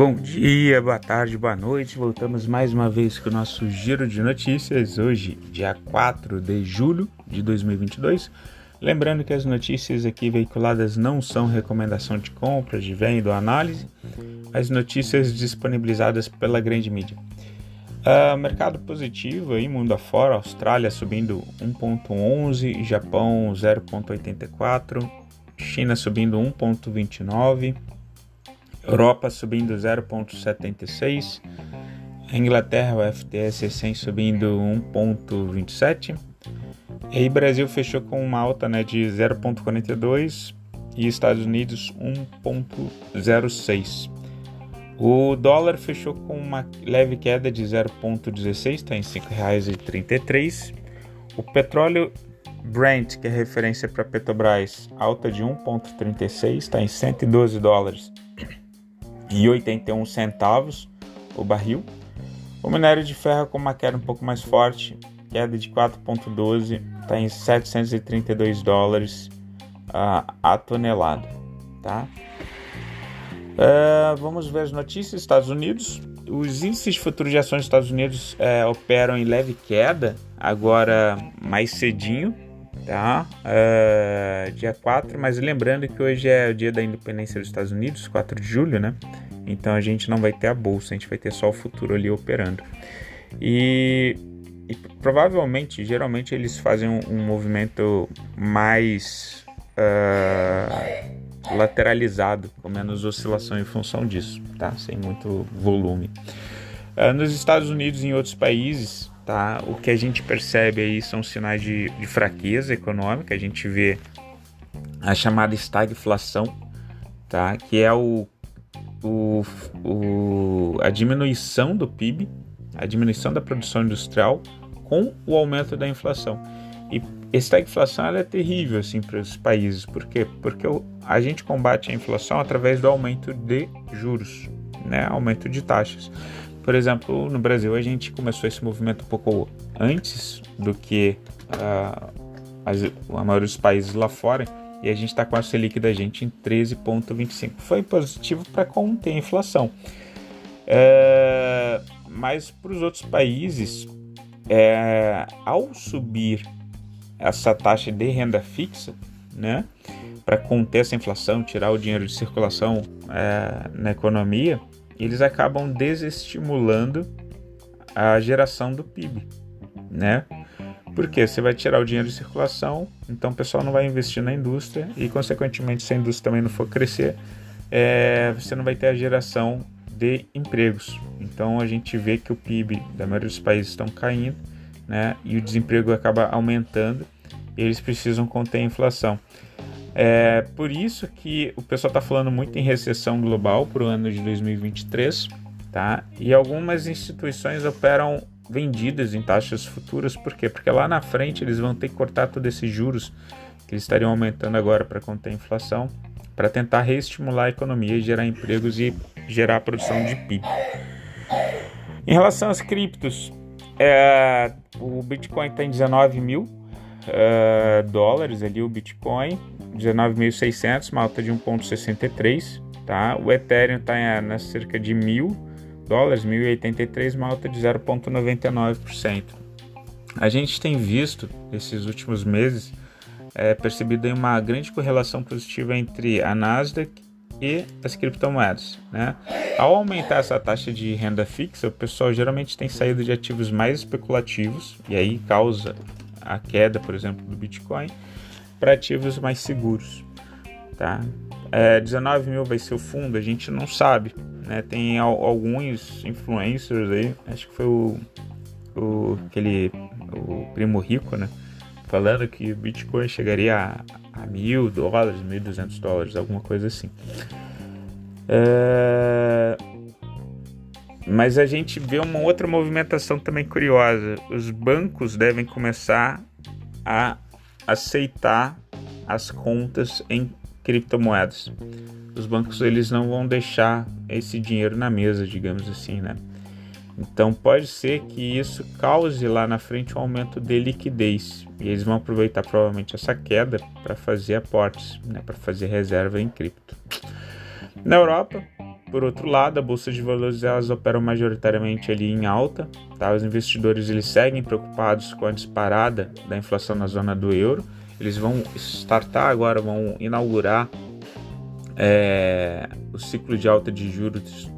Bom dia, boa tarde, boa noite. Voltamos mais uma vez com o nosso giro de notícias. Hoje, dia 4 de julho de 2022. Lembrando que as notícias aqui veiculadas não são recomendação de compra, de venda ou análise, mas notícias disponibilizadas pela grande mídia. Uh, mercado positivo aí, mundo afora, Austrália subindo 1,11, Japão 0,84, China subindo 1,29. Europa subindo 0,76, Inglaterra, o FTSE 100 subindo 1,27, e aí Brasil fechou com uma alta né, de 0,42 e Estados Unidos 1,06. O dólar fechou com uma leve queda de 0,16, está em R$ 5,33. O petróleo Brent, que é referência para Petrobras, alta de 1,36, está em 112 dólares e 81 centavos o barril. O minério de ferro com uma queda um pouco mais forte, queda de 4,12, está em 732 dólares uh, a tonelada, tá? Uh, vamos ver as notícias. Estados Unidos, os índices de futuro de ações dos Estados Unidos uh, operam em leve queda, agora mais cedinho, tá? Uh, dia 4, mas lembrando que hoje é o dia da independência dos Estados Unidos, 4 de julho, né? Então a gente não vai ter a bolsa, a gente vai ter só o futuro ali operando. E, e provavelmente, geralmente eles fazem um, um movimento mais uh, lateralizado, com menos oscilação em função disso, tá? Sem muito volume. Uh, nos Estados Unidos e em outros países, Tá? O que a gente percebe aí são sinais de, de fraqueza econômica, a gente vê a chamada estagflação, tá? que é o, o, o, a diminuição do PIB, a diminuição da produção industrial com o aumento da inflação. E estagflação ela é terrível assim para os países, por quê? Porque a gente combate a inflação através do aumento de juros, né? aumento de taxas. Por exemplo, no Brasil a gente começou esse movimento um pouco antes do que uh, as, a maioria dos países lá fora e a gente está com a Selic da gente em 13,25. Foi positivo para conter a inflação. É, mas para os outros países, é, ao subir essa taxa de renda fixa, né, para conter essa inflação, tirar o dinheiro de circulação é, na economia, eles acabam desestimulando a geração do PIB, né? Porque você vai tirar o dinheiro de circulação, então o pessoal não vai investir na indústria e, consequentemente, se a indústria também não for crescer, é, você não vai ter a geração de empregos. Então a gente vê que o PIB da maioria dos países estão caindo, né? E o desemprego acaba aumentando. Eles precisam conter a inflação. É por isso que o pessoal está falando muito em recessão global para o ano de 2023, tá? E algumas instituições operam vendidas em taxas futuras, por quê? Porque lá na frente eles vão ter que cortar todos esses juros que eles estariam aumentando agora para conter a inflação, para tentar reestimular a economia e gerar empregos e gerar a produção de PIB. Em relação às criptos, é, o Bitcoin está em 19 mil uh, dólares ali, o Bitcoin. 19.600, uma alta de 1,63, tá? O Ethereum está na cerca de 1.000 dólares, 1.083, uma alta de 0,99%. A gente tem visto esses últimos meses é, percebido uma grande correlação positiva entre a Nasdaq e as criptomoedas. Né? Ao aumentar essa taxa de renda fixa, o pessoal geralmente tem saído de ativos mais especulativos e aí causa a queda, por exemplo, do Bitcoin para ativos mais seguros. Tá? É, 19 mil vai ser o fundo, a gente não sabe. Né? Tem alguns influencers aí, acho que foi o, o aquele o primo rico, né? Falando que o Bitcoin chegaria a, a mil dólares, mil duzentos dólares, alguma coisa assim. É... Mas a gente vê uma outra movimentação também curiosa. Os bancos devem começar a aceitar as contas em criptomoedas. Os bancos eles não vão deixar esse dinheiro na mesa, digamos assim, né? Então pode ser que isso cause lá na frente um aumento de liquidez e eles vão aproveitar provavelmente essa queda para fazer aportes, né, para fazer reserva em cripto. Na Europa, por outro lado, a bolsa de valores elas operam majoritariamente ali em alta, tá? Os investidores eles seguem preocupados com a disparada da inflação na zona do euro. Eles vão startar agora, vão inaugurar é, o ciclo de alta de juros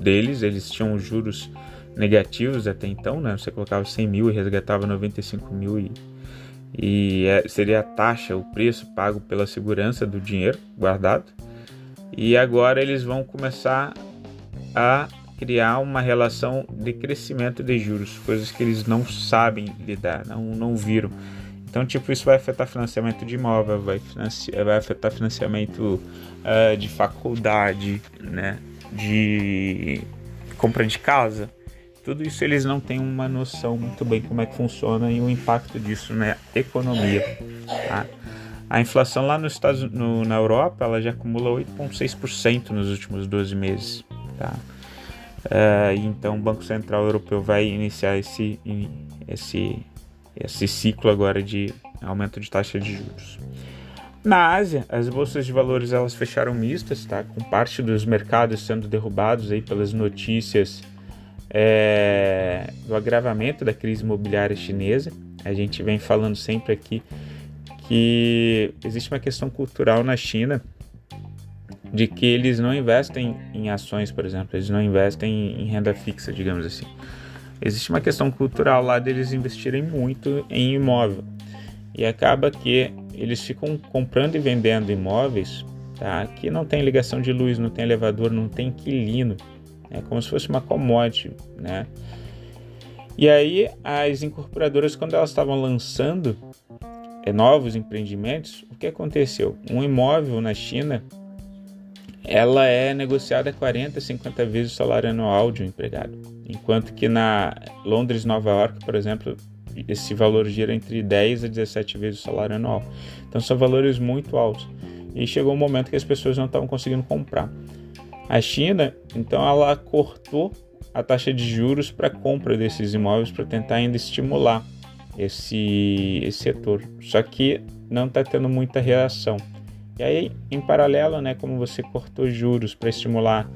deles. Eles tinham juros negativos até então, né? Você colocava 100 mil e resgatava 95 mil e, e é, seria a taxa, o preço pago pela segurança do dinheiro guardado. E agora eles vão começar a criar uma relação de crescimento de juros, coisas que eles não sabem lidar, não, não viram. Então, tipo, isso vai afetar financiamento de imóvel, vai, vai afetar financiamento uh, de faculdade, né? De compra de casa. Tudo isso eles não têm uma noção muito bem como é que funciona e o impacto disso na economia. Tá? A inflação lá nos Estados, no, na Europa ela já acumula 8,6% nos últimos 12 meses. Tá? Uh, então o Banco Central Europeu vai iniciar esse, esse, esse ciclo agora de aumento de taxa de juros. Na Ásia, as bolsas de valores elas fecharam mistas, tá? com parte dos mercados sendo derrubados aí pelas notícias é, do agravamento da crise imobiliária chinesa. A gente vem falando sempre aqui que existe uma questão cultural na China de que eles não investem em ações, por exemplo, eles não investem em renda fixa, digamos assim. Existe uma questão cultural lá deles investirem muito em imóvel. E acaba que eles ficam comprando e vendendo imóveis tá, que não tem ligação de luz, não tem elevador, não tem inquilino. É como se fosse uma commodity, né? E aí as incorporadoras, quando elas estavam lançando novos empreendimentos, o que aconteceu? Um imóvel na China, ela é negociada 40, 50 vezes o salário anual de um empregado, enquanto que na Londres, Nova York, por exemplo, esse valor gira entre 10 a 17 vezes o salário anual. Então são valores muito altos. E chegou um momento que as pessoas não estavam conseguindo comprar. A China, então, ela cortou a taxa de juros para compra desses imóveis para tentar ainda estimular esse, esse setor. Só que não está tendo muita reação. E aí, em paralelo, né, como você cortou juros para estimular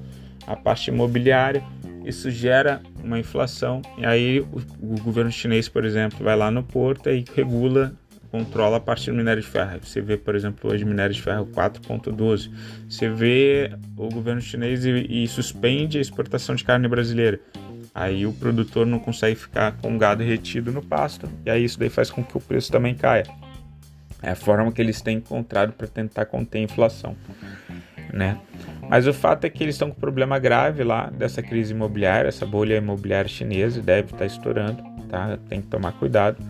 a parte imobiliária, isso gera uma inflação. E aí, o, o, governo chinês, por exemplo, vai lá no porto e regula, controla a parte do minério de ferro. Você vê, por exemplo, hoje minério de ferro 4,12. Você vê o governo chinês e, e suspende a exportação de carne brasileira. Aí o produtor não consegue ficar com o gado retido no pasto, e aí isso daí faz com que o preço também caia. É a forma que eles têm encontrado para tentar conter a inflação, né? Mas o fato é que eles estão com um problema grave lá dessa crise imobiliária, essa bolha imobiliária chinesa deve estar tá estourando, tá? Tem que tomar cuidado.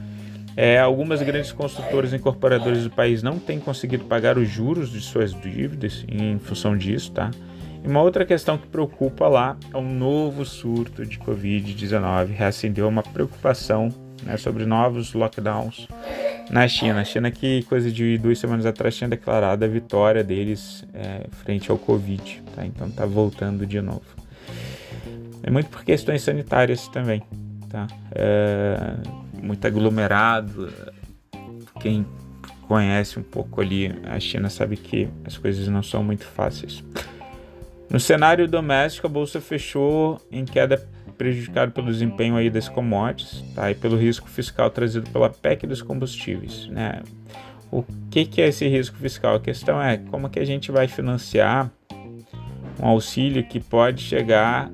É, algumas grandes construtoras e incorporadoras do país não têm conseguido pagar os juros de suas dívidas em função disso, tá? E uma outra questão que preocupa lá é um novo surto de Covid-19. Reacendeu uma preocupação né, sobre novos lockdowns na China. A China que coisa de duas semanas atrás tinha declarado a vitória deles é, frente ao Covid. Tá? Então tá voltando de novo. É muito por questões sanitárias também. Tá? É, muito aglomerado. Quem conhece um pouco ali a China sabe que as coisas não são muito fáceis. No cenário doméstico, a bolsa fechou em queda prejudicada pelo desempenho aí das commodities tá? e pelo risco fiscal trazido pela PEC dos combustíveis. Né? O que, que é esse risco fiscal? A questão é como que a gente vai financiar um auxílio que pode chegar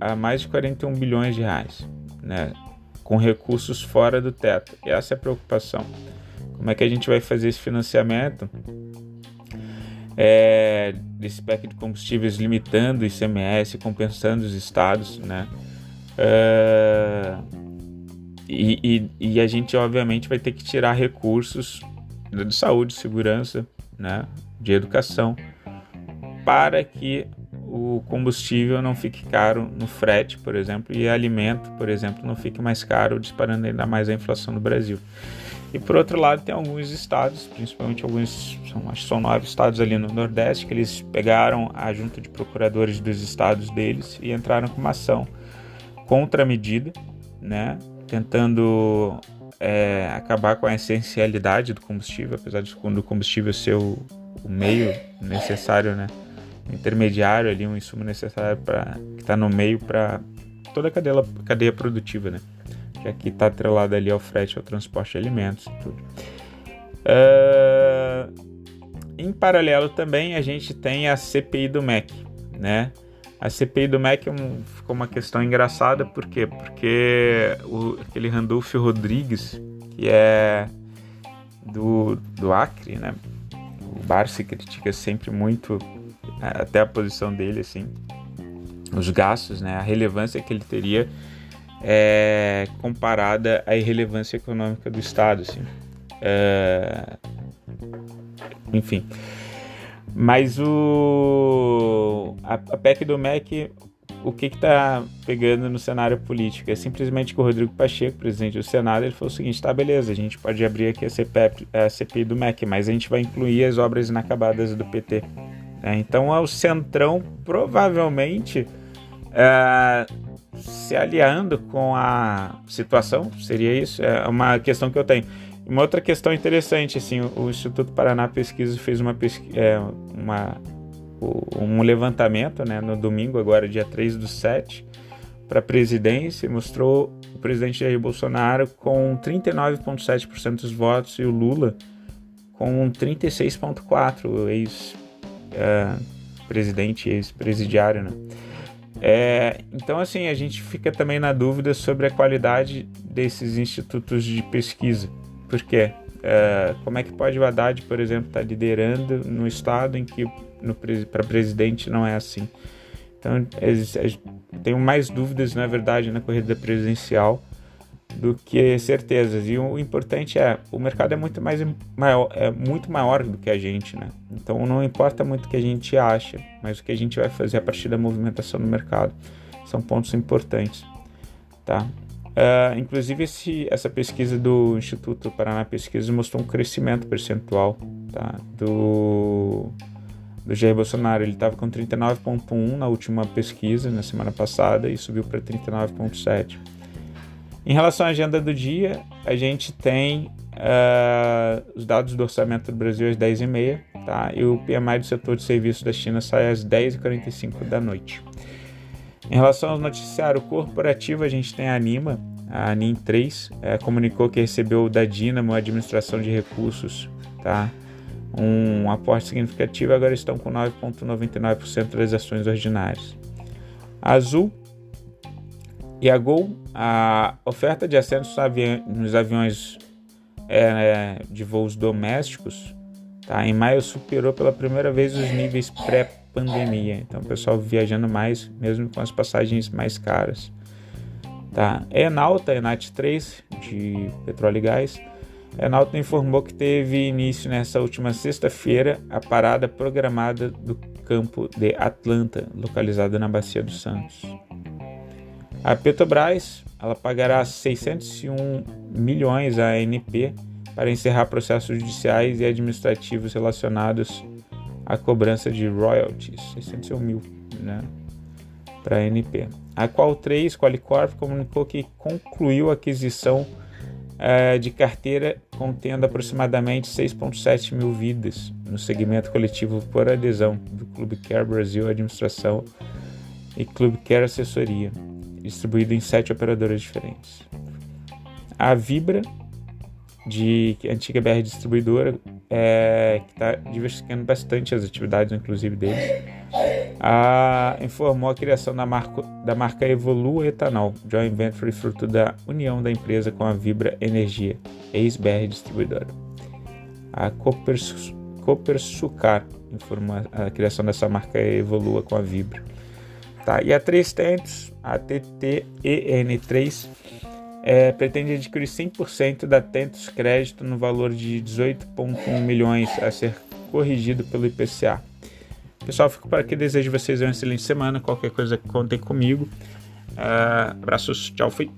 a mais de 41 bilhões de reais, né? com recursos fora do teto. E essa é a preocupação. Como é que a gente vai fazer esse financiamento é, desse PEC de combustíveis limitando o ICMS, compensando os estados, né? É, e, e, e, a gente obviamente vai ter que tirar recursos de saúde, segurança, né, de educação, para que o combustível não fique caro no frete, por exemplo, e alimento, por exemplo, não fique mais caro, disparando ainda mais a inflação no Brasil. E por outro lado, tem alguns estados, principalmente alguns, são, acho que são nove estados ali no Nordeste, que eles pegaram a junta de procuradores dos estados deles e entraram com uma ação contra a medida, né? Tentando é, acabar com a essencialidade do combustível, apesar de do combustível ser o, o meio necessário, né? intermediário ali, um insumo necessário para que está no meio para toda a cadeia, cadeia produtiva, né? Que aqui está atrelado ali ao frete, ao transporte de alimentos e tudo. Uh, em paralelo também a gente tem a CPI do MEC, né? A CPI do MEC é ficou uma questão engraçada, por quê? Porque o, aquele Randolfo Rodrigues, que é do, do Acre, né? O Barsi critica sempre muito, é, até a posição dele, assim, os gastos, né? A relevância que ele teria é, comparada à irrelevância econômica do Estado, assim. É, enfim. Mas o a, a PEC do MEC, o que está pegando no cenário político? É simplesmente que o Rodrigo Pacheco, presidente do Senado, ele falou o seguinte: tá, beleza, a gente pode abrir aqui a, CPI, a CPI do MEC, mas a gente vai incluir as obras inacabadas do PT. É, então, o Centrão provavelmente é, se aliando com a situação, seria isso? É uma questão que eu tenho. Uma outra questão interessante, assim, o Instituto Paraná Pesquisa fez uma, é, uma um levantamento né, no domingo, agora dia 3 do 7, para a presidência, mostrou o presidente Jair Bolsonaro com 39,7% dos votos e o Lula com 36,4%, o ex-presidente, é, ex-presidiário, né? É, então, assim, a gente fica também na dúvida sobre a qualidade desses institutos de pesquisa. Porque uh, como é que pode o Haddad, por exemplo, estar tá liderando no estado em que para presidente não é assim? Então, tenho mais dúvidas, na verdade, na corrida presidencial do que certezas. E o importante é, o mercado é muito mais maior, é muito maior do que a gente, né? Então não importa muito o que a gente acha, mas o que a gente vai fazer a partir da movimentação no mercado. São pontos importantes, tá? Uh, inclusive, esse, essa pesquisa do Instituto Paraná Pesquisa mostrou um crescimento percentual tá, do, do Jair Bolsonaro. Ele estava com 39,1 na última pesquisa, na semana passada, e subiu para 39,7. Em relação à agenda do dia, a gente tem uh, os dados do orçamento do Brasil às 10h30, tá? e o PMI do setor de serviços da China sai às 10h45 da noite. Em relação ao noticiário corporativo, a gente tem a Anima, a Anim 3, é, comunicou que recebeu da Dinamo a administração de recursos, tá? um aporte significativo, agora estão com 9,99% das ações ordinárias. A Azul e a Gol, a oferta de assentos nos aviões é, de voos domésticos tá? em maio superou pela primeira vez os níveis pré pandemia. Então, o pessoal viajando mais, mesmo com as passagens mais caras. Tá? Enalta, Enat 3, de petróleo e gás. Enalta informou que teve início nessa última sexta-feira a parada programada do campo de Atlanta, localizado na Bacia dos Santos. A Petrobras ela pagará 601 milhões à ANP para encerrar processos judiciais e administrativos relacionados a cobrança de royalties, 601 mil, né, para a ANP. A qual 3, Qualicorp, comunicou que concluiu a aquisição uh, de carteira contendo aproximadamente 6,7 mil vidas no segmento coletivo por adesão do Clube Care Brasil Administração e Clube Care Assessoria, distribuído em sete operadoras diferentes. A Vibra, de antiga BR distribuidora, é, que está diversificando bastante as atividades, inclusive deles, a, informou a criação da marca, da marca Evolua Etanol, joint venture fruto da união da empresa com a Vibra Energia, ex-BR distribuidora. A Copersucar informou a criação dessa marca Evolua com a Vibra. Tá, e a 3 Tentos, a TTEN3, é, pretende adquirir 100% da Tentos Crédito no valor de 18,1 milhões a ser corrigido pelo IPCA. Pessoal, fico por aqui. Desejo vocês uma excelente semana. Qualquer coisa, contem comigo. Uh, abraços. Tchau. Fui.